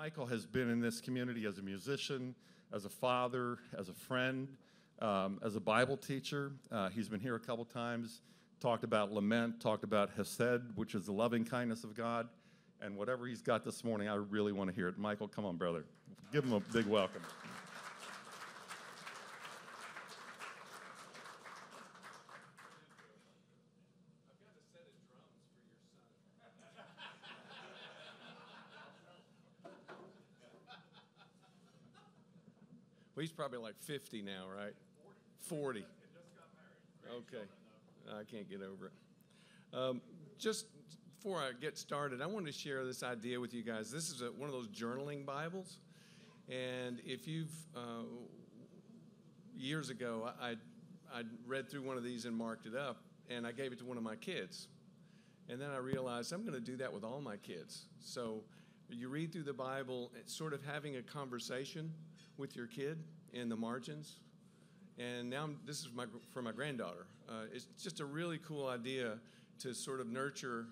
Michael has been in this community as a musician, as a father, as a friend, um, as a Bible teacher. Uh, he's been here a couple times, talked about lament, talked about Hesed, which is the loving kindness of God. And whatever he's got this morning, I really want to hear it. Michael, come on, brother. Give him a big welcome. Well, he's probably like 50 now, right? 40. 40. Okay. I can't get over it. Um, just before I get started, I want to share this idea with you guys. This is a, one of those journaling Bibles. And if you've, uh, years ago, I, I read through one of these and marked it up, and I gave it to one of my kids. And then I realized I'm going to do that with all my kids. So you read through the Bible, sort of having a conversation with your kid in the margins. And now I'm, this is my, for my granddaughter. Uh, it's just a really cool idea to sort of nurture,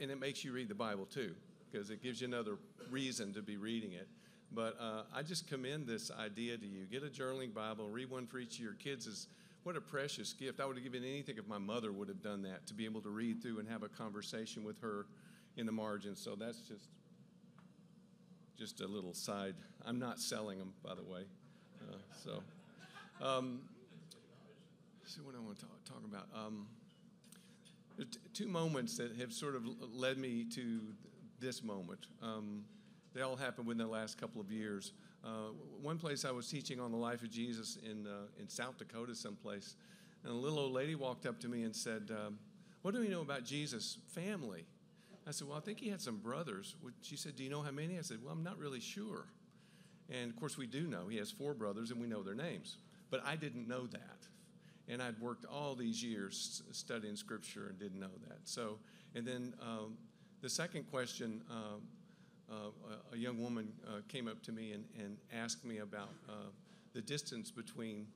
and it makes you read the Bible too, because it gives you another reason to be reading it. But uh, I just commend this idea to you. Get a journaling Bible, read one for each of your kids. Is what a precious gift. I would have given anything if my mother would have done that to be able to read through and have a conversation with her in the margins. So that's just just a little side. I'm not selling them, by the way. Uh, so, um, see what I want to talk, talk about. Um, two moments that have sort of led me to this moment. Um, they all happened within the last couple of years. Uh, one place I was teaching on the life of Jesus in, uh, in South Dakota, someplace, and a little old lady walked up to me and said, um, What do we know about Jesus' family? I said, Well, I think he had some brothers. She said, Do you know how many? I said, Well, I'm not really sure. And of course, we do know he has four brothers and we know their names. But I didn't know that. And I'd worked all these years studying scripture and didn't know that. So, and then um, the second question um, uh, a young woman uh, came up to me and, and asked me about uh, the distance between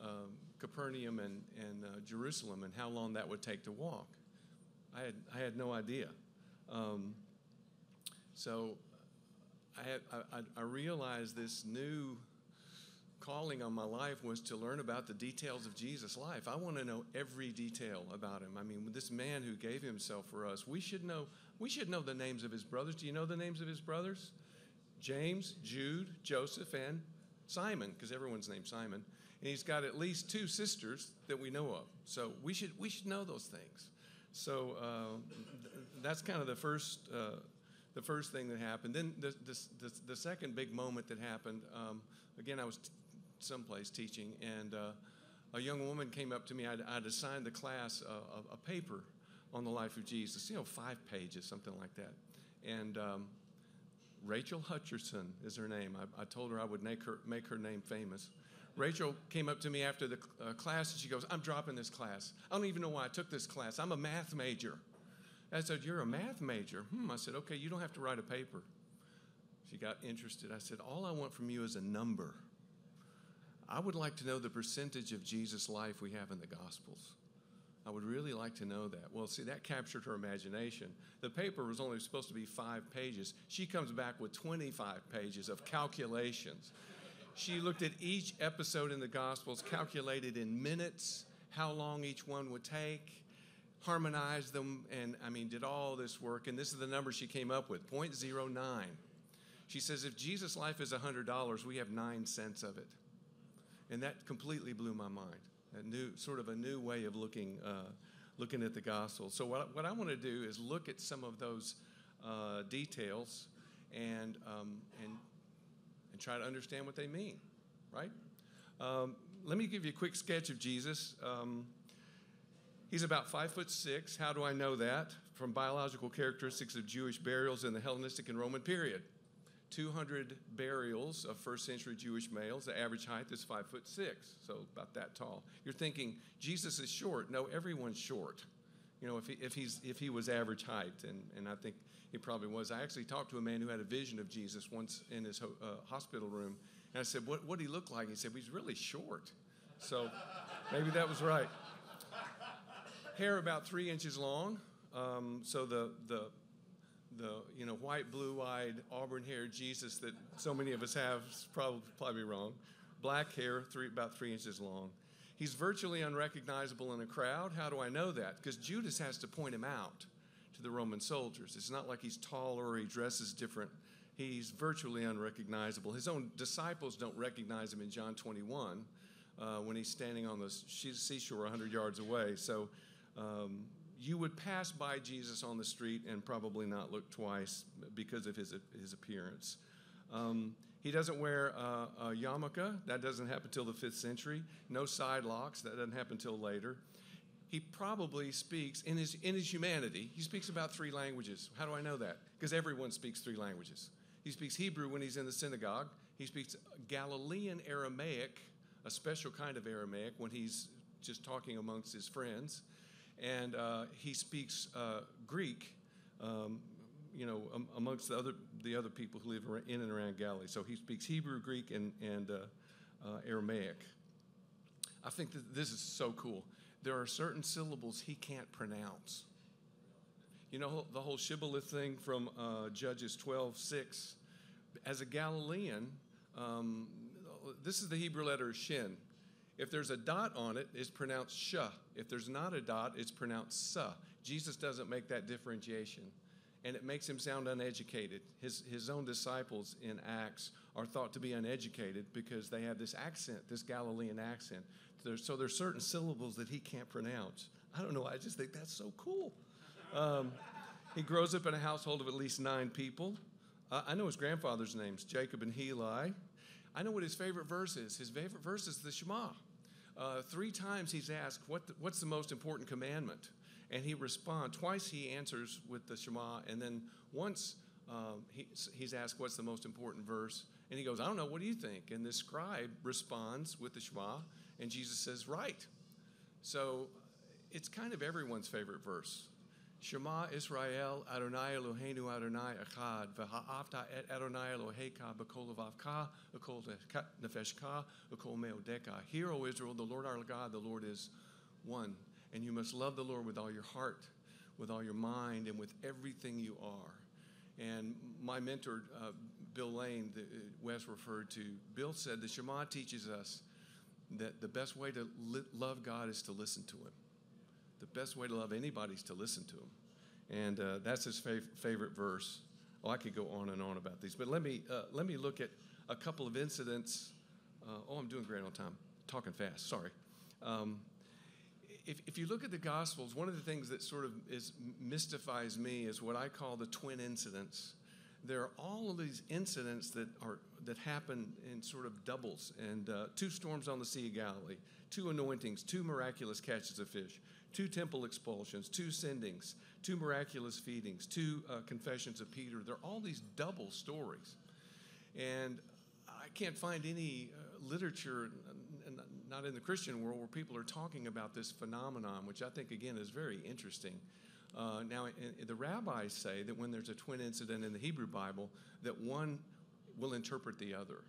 um, Capernaum and, and uh, Jerusalem and how long that would take to walk. I had, I had no idea. Um, so I, had, I, I realized this new calling on my life was to learn about the details of Jesus' life. I want to know every detail about him. I mean, this man who gave himself for us, we should know we should know the names of his brothers. Do you know the names of his brothers? James, Jude, Joseph, and Simon, because everyone's named Simon. And he's got at least two sisters that we know of. So we should we should know those things. So uh, that's kind of the first, uh, the first thing that happened. Then the, the, the, the second big moment that happened, um, again, I was t- someplace teaching, and uh, a young woman came up to me. I'd, I'd assigned the class a, a, paper on the life of Jesus, you know, five pages, something like that. And um, Rachel Hutcherson is her name. I, I, told her I would make her, make her name famous. Rachel came up to me after the uh, class and she goes, I'm dropping this class. I don't even know why I took this class. I'm a math major. I said, You're a math major. Hmm. I said, Okay, you don't have to write a paper. She got interested. I said, All I want from you is a number. I would like to know the percentage of Jesus' life we have in the Gospels. I would really like to know that. Well, see, that captured her imagination. The paper was only supposed to be five pages. She comes back with 25 pages of calculations. She looked at each episode in the Gospels, calculated in minutes how long each one would take harmonized them, and I mean, did all this work. And this is the number she came up with 0.09. She says, if Jesus' life is $100, we have nine cents of it. And that completely blew my mind. A new, sort of a new way of looking, uh, looking at the gospel. So, what, what I want to do is look at some of those uh, details and, um, and, and try to understand what they mean, right? Um, let me give you a quick sketch of Jesus. Um, He's about five foot six. How do I know that? From biological characteristics of Jewish burials in the Hellenistic and Roman period. 200 burials of first century Jewish males. The average height is five foot six, so about that tall. You're thinking Jesus is short. No, everyone's short. You know, if he, if he's if he was average height, and, and I think he probably was. I actually talked to a man who had a vision of Jesus once in his uh, hospital room, and I said, "What did he look like?" He said, well, "He's really short." So maybe that was right hair about three inches long. Um, so the, the, the you know white, blue-eyed, auburn-haired Jesus that so many of us have is probably probably wrong. Black hair, three, about three inches long. He's virtually unrecognizable in a crowd. How do I know that? Because Judas has to point him out to the Roman soldiers. It's not like he's tall or he dresses different. He's virtually unrecognizable. His own disciples don't recognize him in John 21 uh, when he's standing on the seashore 100 yards away. So um, you would pass by Jesus on the street and probably not look twice because of his, his appearance. Um, he doesn't wear a, a yarmulke. That doesn't happen until the fifth century. No side locks. That doesn't happen until later. He probably speaks in his in his humanity. He speaks about three languages. How do I know that? Because everyone speaks three languages. He speaks Hebrew when he's in the synagogue. He speaks Galilean Aramaic, a special kind of Aramaic, when he's just talking amongst his friends. And uh, he speaks uh, Greek um, you know, um, amongst the other the other people who live in and around Galilee. So he speaks Hebrew, Greek, and and uh, uh, Aramaic. I think that this is so cool. There are certain syllables he can't pronounce. You know the whole shibboleth thing from uh, Judges 12, 6. As a Galilean, um, this is the Hebrew letter shin. If there's a dot on it, it's pronounced sh. If there's not a dot, it's pronounced sa. Jesus doesn't make that differentiation and it makes him sound uneducated. His, his own disciples in Acts are thought to be uneducated because they have this accent, this Galilean accent. So there's certain syllables that he can't pronounce. I don't know, I just think that's so cool. Um, he grows up in a household of at least nine people. Uh, I know his grandfather's names, Jacob and Heli. I know what his favorite verse is. His favorite verse is the Shema. Uh, three times he's asked, what the, What's the most important commandment? and he responds. Twice he answers with the Shema, and then once um, he, he's asked, What's the most important verse? And he goes, I don't know, what do you think? And this scribe responds with the Shema, and Jesus says, Right. So it's kind of everyone's favorite verse. Shema Israel, Adonai Eloheinu Adonai Echad, v'ha'avta et Adonai Eloheka b'kol levavka, b'kol nefeshka, b'kol meodeka. Hear, O Israel, the Lord our God, the Lord is one. And you must love the Lord with all your heart, with all your mind, and with everything you are. And my mentor, uh, Bill Lane, that uh, Wes referred to, Bill said the Shema teaches us that the best way to li- love God is to listen to Him. The best way to love anybody is to listen to them. And uh, that's his fav- favorite verse. Oh, I could go on and on about these, but let me, uh, let me look at a couple of incidents. Uh, oh, I'm doing great on time. Talking fast, sorry. Um, if, if you look at the Gospels, one of the things that sort of is, mystifies me is what I call the twin incidents. There are all of these incidents that are that happen in sort of doubles, and uh, two storms on the Sea of Galilee, two anointings, two miraculous catches of fish, two temple expulsions, two sendings, two miraculous feedings, two uh, confessions of Peter. They're all these double stories, and I can't find any uh, literature not in the Christian world where people are talking about this phenomenon, which I think, again, is very interesting. Uh, now, the rabbis say that when there's a twin incident in the Hebrew Bible, that one will interpret the other.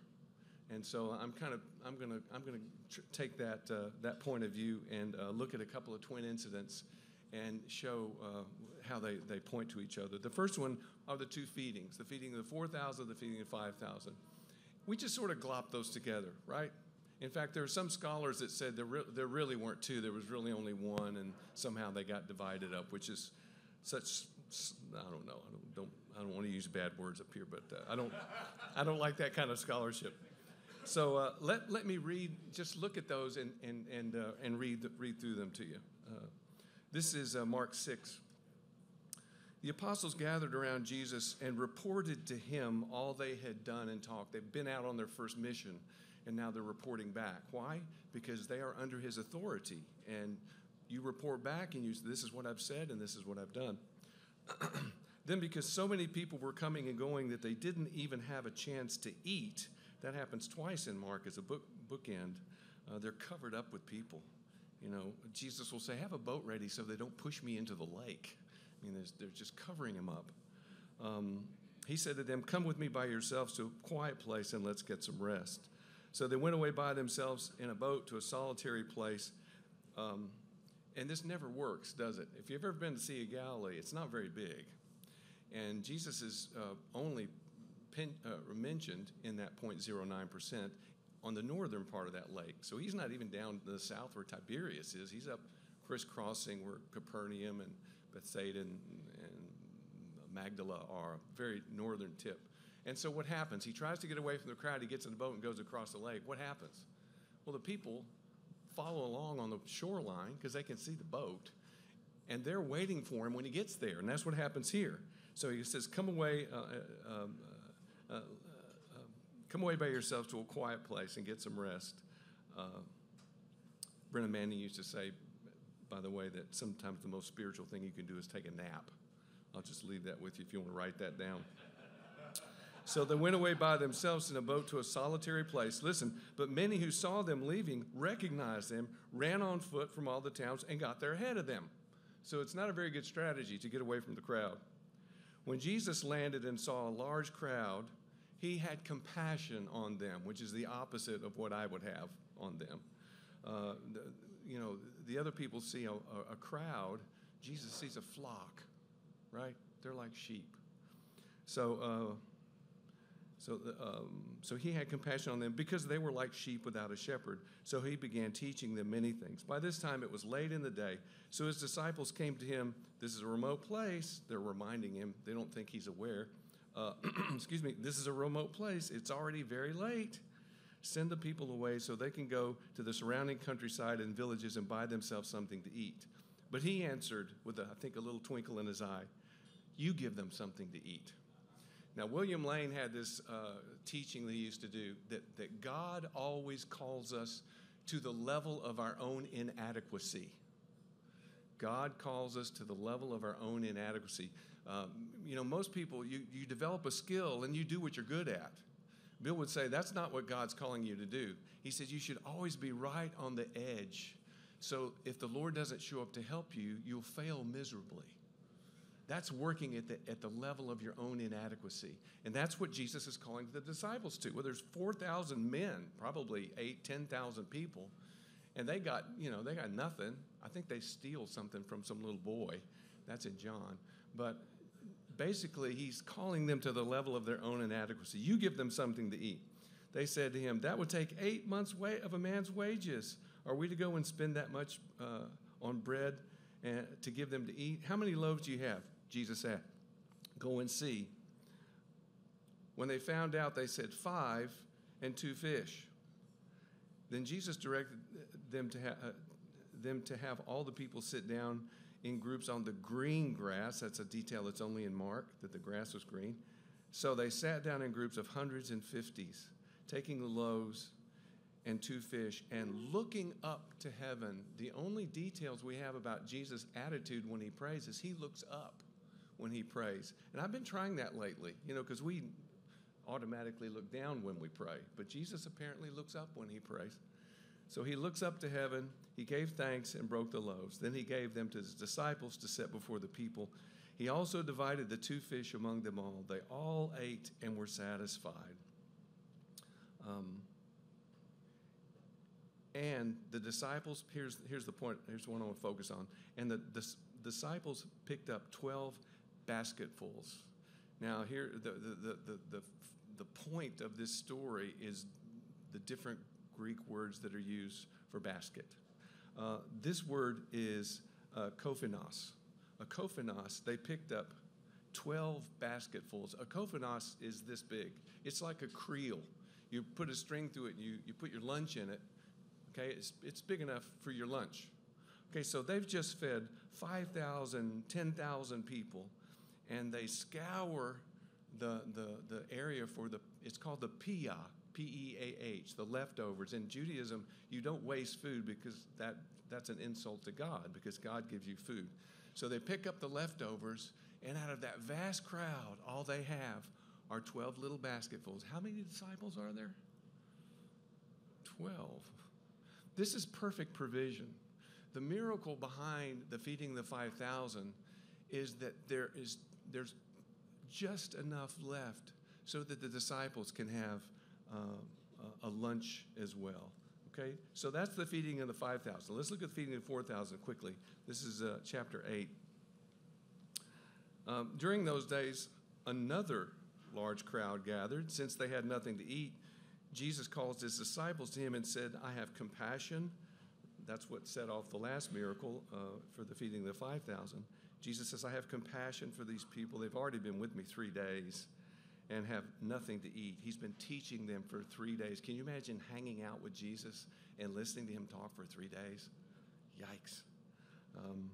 And so I'm kind of I'm to I'm to tr- take that uh, that point of view and uh, look at a couple of twin incidents and show uh, how they, they point to each other. The first one are the two feedings: the feeding of the four thousand, the feeding of five thousand. We just sort of glop those together, right? In fact, there are some scholars that said there, re- there really weren't two, there was really only one, and somehow they got divided up, which is such, I don't know, I don't, don't I don't want to use bad words up here, but uh, I, don't, I don't like that kind of scholarship. So uh, let, let me read, just look at those and, and, and, uh, and read, read through them to you. Uh, this is uh, Mark 6. The apostles gathered around Jesus and reported to him all they had done and talked. They've been out on their first mission and now they're reporting back. Why? Because they are under his authority. And you report back and you say, This is what I've said and this is what I've done. then, because so many people were coming and going that they didn't even have a chance to eat, that happens twice in Mark as a book, bookend. Uh, they're covered up with people. You know, Jesus will say, Have a boat ready so they don't push me into the lake. I mean, they're just covering him up. Um, he said to them, Come with me by yourselves to a quiet place and let's get some rest. So they went away by themselves in a boat to a solitary place. Um, and this never works, does it? If you've ever been to Sea of Galilee, it's not very big. And Jesus is uh, only uh, mentioned in that 0.09% on the northern part of that lake. So he's not even down to the south where Tiberias is. He's up crisscrossing where Capernaum and Bethsaida and, and Magdala are, very northern tip. And so what happens? He tries to get away from the crowd. He gets in the boat and goes across the lake. What happens? Well, the people follow along on the shoreline because they can see the boat, and they're waiting for him when he gets there. And that's what happens here. So he says, "Come away, uh, uh, um, uh, come away by yourselves to a quiet place and get some rest." Uh, Brennan Manning used to say, by the way, that sometimes the most spiritual thing you can do is take a nap. I'll just leave that with you if you want to write that down. So they went away by themselves in a boat to a solitary place. Listen, but many who saw them leaving recognized them, ran on foot from all the towns, and got there ahead of them. So it's not a very good strategy to get away from the crowd. When Jesus landed and saw a large crowd, he had compassion on them, which is the opposite of what I would have on them. Uh, the, you know, the other people see a, a, crowd, Jesus sees a flock, right? They're like sheep. So, uh, so, um, so he had compassion on them because they were like sheep without a shepherd. So he began teaching them many things. By this time, it was late in the day. So his disciples came to him. This is a remote place. They're reminding him. They don't think he's aware. Uh, excuse me. This is a remote place. It's already very late. Send the people away so they can go to the surrounding countryside and villages and buy themselves something to eat. But he answered with, a, I think, a little twinkle in his eye You give them something to eat. Now, William Lane had this uh, teaching that he used to do that, that God always calls us to the level of our own inadequacy. God calls us to the level of our own inadequacy. Um, you know, most people, you, you develop a skill and you do what you're good at. Bill would say that's not what God's calling you to do. He says you should always be right on the edge. So if the Lord doesn't show up to help you, you'll fail miserably. That's working at the, at the level of your own inadequacy. And that's what Jesus is calling the disciples to. Well, there's 4,000 men, probably 8, 10,000 people, and they got, you know, they got nothing. I think they steal something from some little boy. That's in John. But basically, he's calling them to the level of their own inadequacy. You give them something to eat. They said to him, That would take eight months' of a man's wages. Are we to go and spend that much uh, on bread and to give them to eat? How many loaves do you have? Jesus said, Go and see. When they found out, they said, Five and two fish. Then Jesus directed them to, ha- uh, them to have all the people sit down in groups on the green grass. That's a detail that's only in Mark, that the grass was green. So they sat down in groups of hundreds and fifties, taking the loaves and two fish, and looking up to heaven. The only details we have about Jesus' attitude when he prays is he looks up when he prays. And I've been trying that lately, you know, because we automatically look down when we pray. But Jesus apparently looks up when he prays. So he looks up to heaven, he gave thanks and broke the loaves. Then he gave them to his disciples to set before the people. He also divided the two fish among them all. They all ate and were satisfied. Um, and the disciples, here's, here's the point, here's what I want to focus on. And the, the disciples picked up 12 basketfuls. Now, here, the, the, the, the, the point of this story is the different Greek words that are used for basket. Uh, this word is uh, kophanos. A kophanos, they picked up 12 basketfuls. A kophanos is this big. It's like a creel. You put a string through it, and you, you put your lunch in it. Okay, it's, it's big enough for your lunch. Okay, so they've just fed 5,000, 10,000 people and they scour the, the, the area for the, it's called the pia, P E A H, the leftovers. In Judaism, you don't waste food because that, that's an insult to God, because God gives you food. So they pick up the leftovers, and out of that vast crowd, all they have are 12 little basketfuls. How many disciples are there? 12. This is perfect provision. The miracle behind the feeding the 5,000 is that there is there's just enough left so that the disciples can have a lunch as well. Okay? So that's the feeding of the 5,000. Let's look at the feeding of 4,000 quickly. This is uh, chapter 8. Um, during those days, another large crowd gathered. Since they had nothing to eat, Jesus calls his disciples to him and said, I have compassion. That's what set off the last miracle uh, for the feeding of the 5,000. Jesus says, I have compassion for these people. They've already been with me three days and have nothing to eat. He's been teaching them for three days. Can you imagine hanging out with Jesus and listening to him talk for three days? Yikes. Um,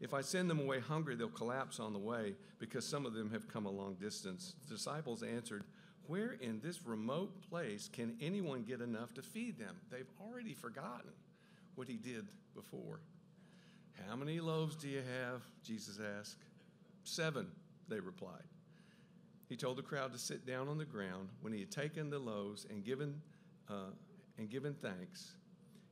if I send them away hungry, they'll collapse on the way because some of them have come a long distance. The disciples answered, Where in this remote place can anyone get enough to feed them? They've already forgotten what he did before. How many loaves do you have? Jesus asked. Seven, they replied. He told the crowd to sit down on the ground. When he had taken the loaves and given, uh, and given thanks,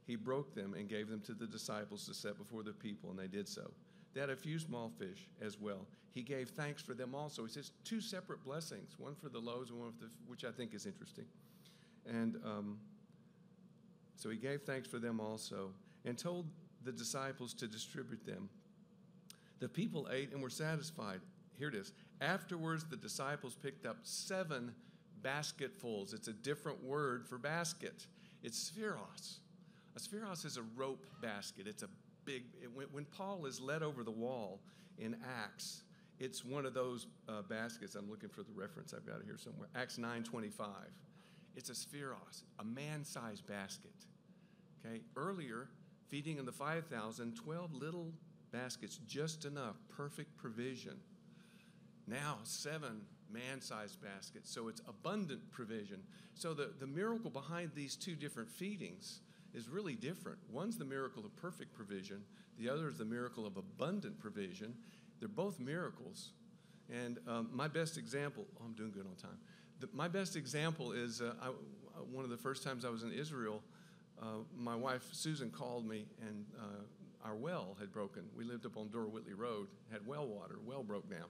he broke them and gave them to the disciples to set before the people, and they did so. They had a few small fish as well. He gave thanks for them also. He says two separate blessings, one for the loaves and one for the, which I think is interesting. And um, so he gave thanks for them also and told the disciples to distribute them. The people ate and were satisfied. Here it is. Afterwards, the disciples picked up seven basketfuls. It's a different word for basket. It's spheros. A spheros is a rope basket. It's a big, it, when, when, Paul is led over the wall in Acts, it's one of those uh, baskets. I'm looking for the reference. I've got it here somewhere. Acts 9:25. It's a spheros, a man-sized basket. Okay. Earlier, feeding of the 5,000, 12 little baskets, just enough, perfect provision. Now, seven man-sized baskets, so it's abundant provision. So the, the miracle behind these two different feedings is really different. One's the miracle of perfect provision, the other is the miracle of abundant provision. They're both miracles. And um, my best example, oh, I'm doing good on time. The, my best example is uh, I, one of the first times I was in Israel, uh, my wife Susan called me, and uh, our well had broken. We lived up on Dora Whitley Road, had well water, well broke down.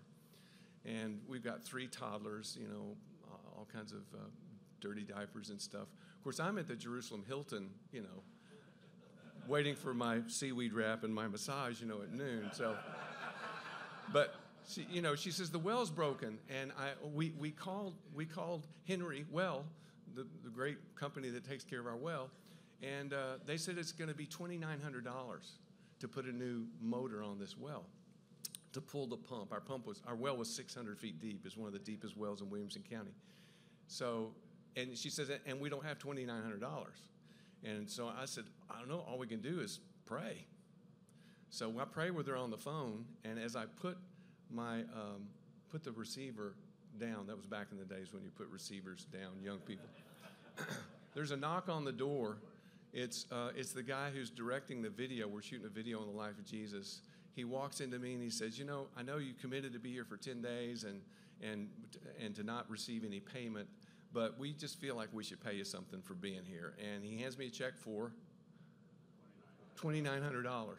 And we've got three toddlers, you know, all kinds of uh, dirty diapers and stuff. Of course, I'm at the Jerusalem Hilton, you know, waiting for my seaweed wrap and my massage, you know, at noon. So, but she, you know, she says the well's broken, and I we we called we called Henry Well, the the great company that takes care of our well, and uh, they said it's going to be twenty nine hundred dollars to put a new motor on this well to pull the pump. Our pump was our well was 600 feet deep. It's one of the deepest wells in Williamson County. So and she says, and we don't have $2,900. And so I said, I don't know, all we can do is pray. So I pray with her on the phone, and as I put my um, put the receiver down, that was back in the days when you put receivers down, young people. There's a knock on the door. It's uh, it's the guy who's directing the video. We're shooting a video on the life of Jesus. He walks into me and he says, "You know, I know you committed to be here for 10 days and and and to not receive any payment." but we just feel like we should pay you something for being here. And he hands me a check for $2,900.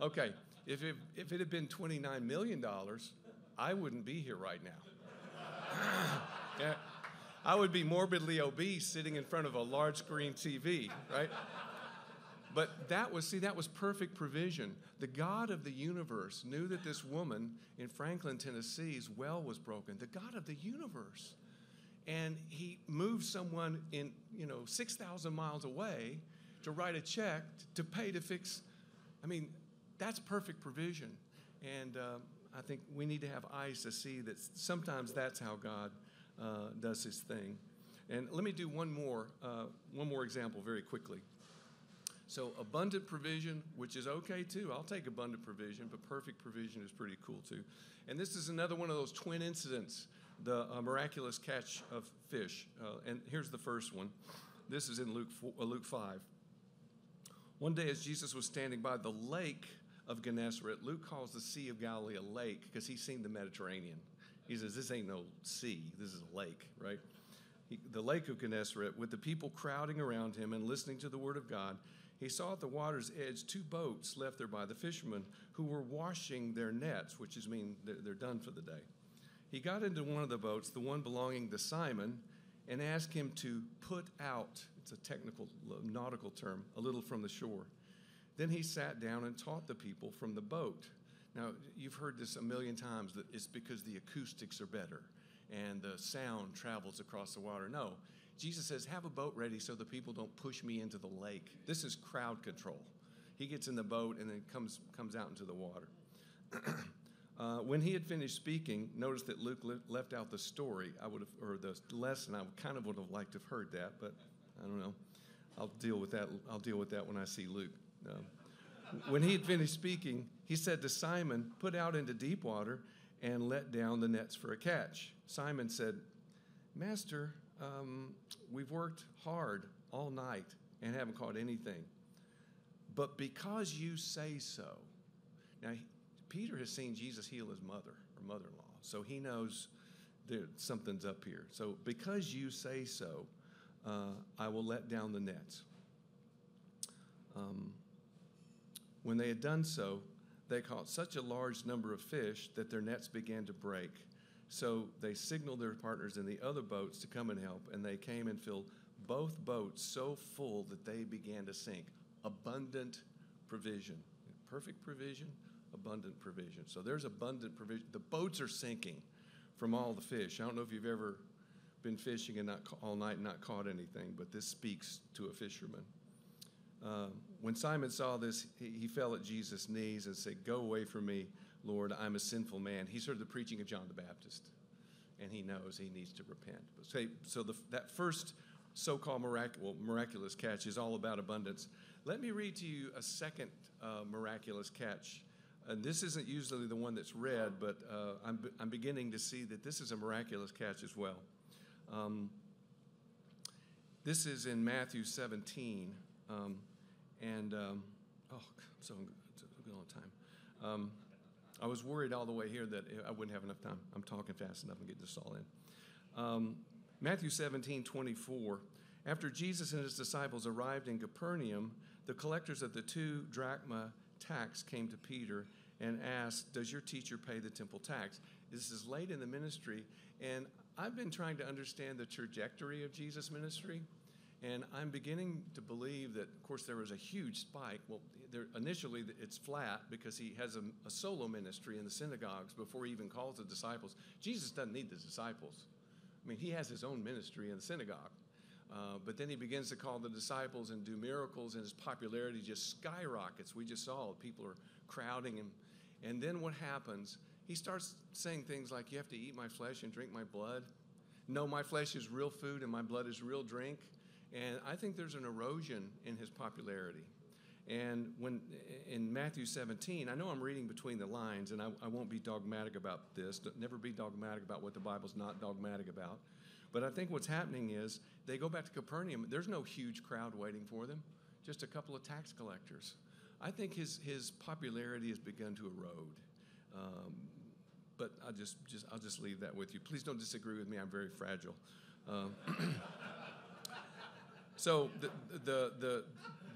Okay, if it, if it had been $29 million, I wouldn't be here right now. yeah. I would be morbidly obese sitting in front of a large screen TV, right? But that was, see, that was perfect provision. The God of the universe knew that this woman in Franklin, Tennessee's well was broken. The God of the universe and he moved someone in, you know, 6,000 miles away to write a check to pay to fix. I mean, that's perfect provision. And uh, I think we need to have eyes to see that sometimes that's how God uh, does his thing. And let me do one more, uh, one more example very quickly. So abundant provision, which is okay too. I'll take abundant provision, but perfect provision is pretty cool too. And this is another one of those twin incidents the uh, miraculous catch of fish. Uh, and here's the first one. This is in Luke, four, uh, Luke 5. One day, as Jesus was standing by the lake of Gennesaret, Luke calls the Sea of Galilee a lake because he's seen the Mediterranean. He says, This ain't no sea, this is a lake, right? He, the lake of Gennesaret, with the people crowding around him and listening to the word of God, he saw at the water's edge two boats left there by the fishermen who were washing their nets, which is mean they're, they're done for the day. He got into one of the boats, the one belonging to Simon, and asked him to put out, it's a technical nautical term, a little from the shore. Then he sat down and taught the people from the boat. Now, you've heard this a million times that it's because the acoustics are better and the sound travels across the water. No, Jesus says, have a boat ready so the people don't push me into the lake. This is crowd control. He gets in the boat and then comes, comes out into the water. uh, when he had finished speaking, notice that Luke le- left out the story. I would have, or the lesson. I kind of would have liked to have heard that, but I don't know. I'll deal with that. I'll deal with that when I see Luke. Um, when he had finished speaking, he said to Simon, "Put out into deep water and let down the nets for a catch." Simon said, "Master, um, we've worked hard all night and haven't caught anything. But because you say so, now Peter has seen Jesus heal his mother or mother-in-law, so he knows that something's up here. So because you say so, uh, I will let down the nets. Um, when they had done so, they caught such a large number of fish that their nets began to break. So they signaled their partners in the other boats to come and help, and they came and filled both boats so full that they began to sink. Abundant provision. Perfect provision, abundant provision. So there's abundant provision. The boats are sinking from all the fish. I don't know if you've ever been fishing and not all night and not caught anything, but this speaks to a fisherman. Uh, when Simon saw this, he, he fell at Jesus' knees and said, Go away from me, Lord, I'm a sinful man. He's heard the preaching of John the Baptist, and he knows he needs to repent. So, so the, that first so-called mirac- well, miraculous catch is all about abundance. Let me read to you a second uh, miraculous catch. And this isn't usually the one that's read, but uh, I'm, I'm beginning to see that this is a miraculous catch as well. Um, this is in Matthew 17. Um, and, um, oh, I'm so good on time. I was worried all the way here that I wouldn't have enough time. I'm talking fast enough and getting this all in. Um, Matthew 17, 24. After Jesus and his disciples arrived in Capernaum, the collectors of the two drachma tax came to Peter and asked, Does your teacher pay the temple tax? This is late in the ministry, and I've been trying to understand the trajectory of Jesus' ministry. And I'm beginning to believe that, of course, there was a huge spike. Well, there, initially it's flat because he has a, a, solo ministry in the synagogues before he even calls the disciples. Jesus doesn't need the disciples. I mean, he has his own ministry in the synagogue. Uh, but then he begins to call the disciples and do miracles, and his popularity just skyrockets. We just saw it. People are crowding him. And then what happens? He starts saying things like, You have to eat my flesh and drink my blood. No, my flesh is real food and my blood is real drink. And I think there's an erosion in his popularity. And when in Matthew 17, I know I'm reading between the lines, and I, I, won't be dogmatic about this. Never be dogmatic about what the Bible's not dogmatic about. But I think what's happening is they go back to Capernaum. There's no huge crowd waiting for them, just a couple of tax collectors. I think his, his popularity has begun to erode. Um, but I'll just, just, I'll just leave that with you. Please don't disagree with me. I'm very fragile. Um, So the, the, the,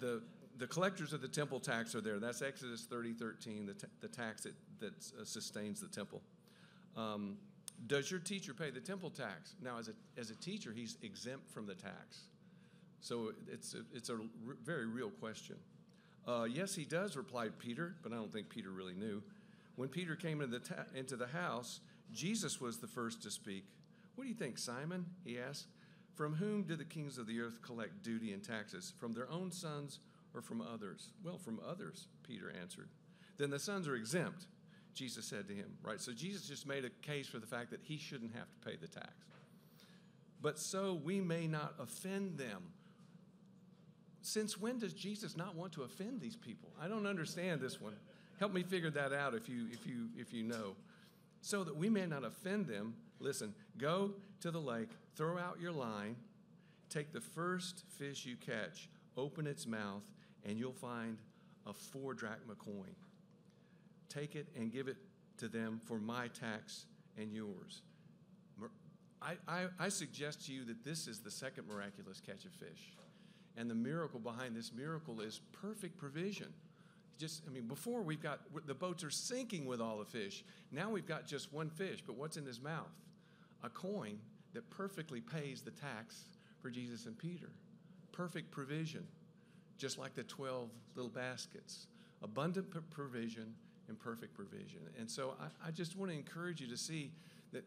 the, the collectors of the temple tax are there. That's Exodus 30, 13, the, the tax that, that uh, sustains the temple. Um, does your teacher pay the temple tax? Now, as a, as a teacher, he's exempt from the tax. So it's a, it's a r- very real question. Uh, yes, he does, replied Peter, but I don't think Peter really knew. When Peter came into the, ta- into the house, Jesus was the first to speak. What do you think, Simon? He asked. From whom do the kings of the earth collect duty and taxes? From their own sons or from others? Well, from others, Peter answered. Then the sons are exempt, Jesus said to him. Right? So Jesus just made a case for the fact that he shouldn't have to pay the tax. But so we may not offend them. Since when does Jesus not want to offend these people? I don't understand this one. Help me figure that out if you if you if you know. So that we may not offend them, listen, go to the lake, throw out your line, take the first fish you catch, open its mouth, and you'll find a four drachma coin. Take it and give it to them for my tax and yours. I, I, I, suggest to you that this is the second miraculous catch of fish. And the miracle behind this miracle is perfect provision. Just, I mean, before we've got, the boats are sinking with all the fish. Now we've got just one fish, but what's in his mouth? A coin that perfectly pays the tax for Jesus and Peter. Perfect provision, just like the 12 little baskets. Abundant provision, and perfect provision. And so I, I just want to encourage you to see that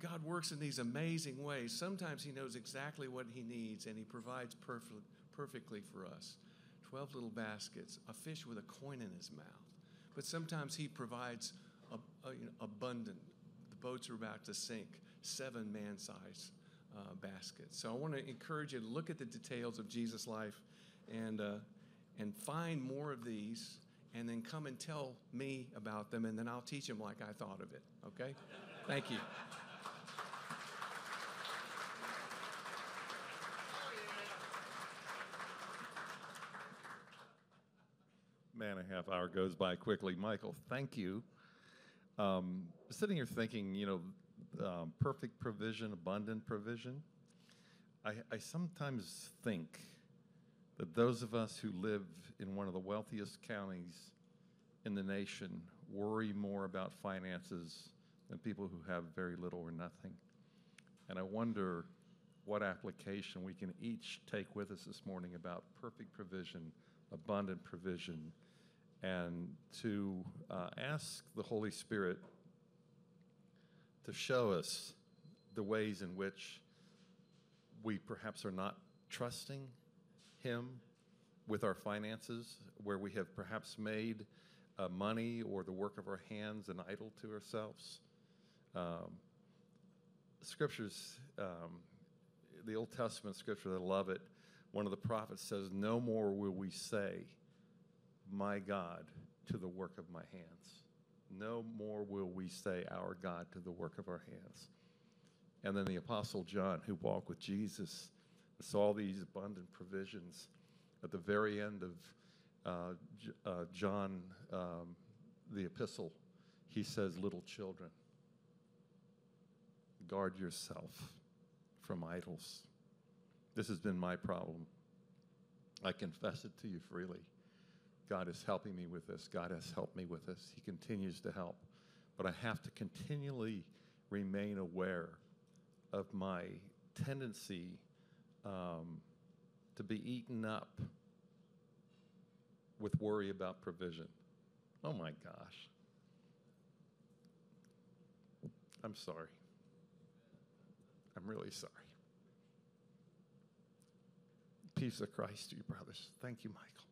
God works in these amazing ways. Sometimes He knows exactly what He needs and He provides perfect, perfectly for us. 12 little baskets, a fish with a coin in his mouth. But sometimes He provides a, a, uh, you know, abundant. The boats are about to sink, seven man sized uh, baskets. So I want to encourage you to look at the details of Jesus' life and, uh, and find more of these and then come and tell me about them, and then I'll teach them like I thought of it. Okay? Thank you. Man, a half hour goes by quickly. Michael, thank you. Um, sitting here thinking, you know, um, perfect provision, abundant provision. I, I sometimes think that those of us who live in one of the wealthiest counties in the nation worry more about finances than people who have very little or nothing. And I wonder what application we can each take with us this morning about perfect provision, abundant provision, and to uh, ask the Holy Spirit to show us the ways in which we perhaps are not trusting Him with our finances, where we have perhaps made uh, money or the work of our hands an idol to ourselves. Um, scriptures, um, the Old Testament scripture, I love it. One of the prophets says, No more will we say, My God, to the work of my hands. No more will we say, Our God, to the work of our hands. And then the Apostle John, who walked with Jesus, saw these abundant provisions. At the very end of uh, uh, John, um, the epistle, he says, Little children, guard yourself from idols. This has been my problem. I confess it to you freely. God is helping me with this. God has helped me with this. He continues to help. But I have to continually remain aware of my tendency um, to be eaten up with worry about provision. Oh my gosh. I'm sorry. I'm really sorry. Peace of Christ to you, brothers. Thank you, Michael.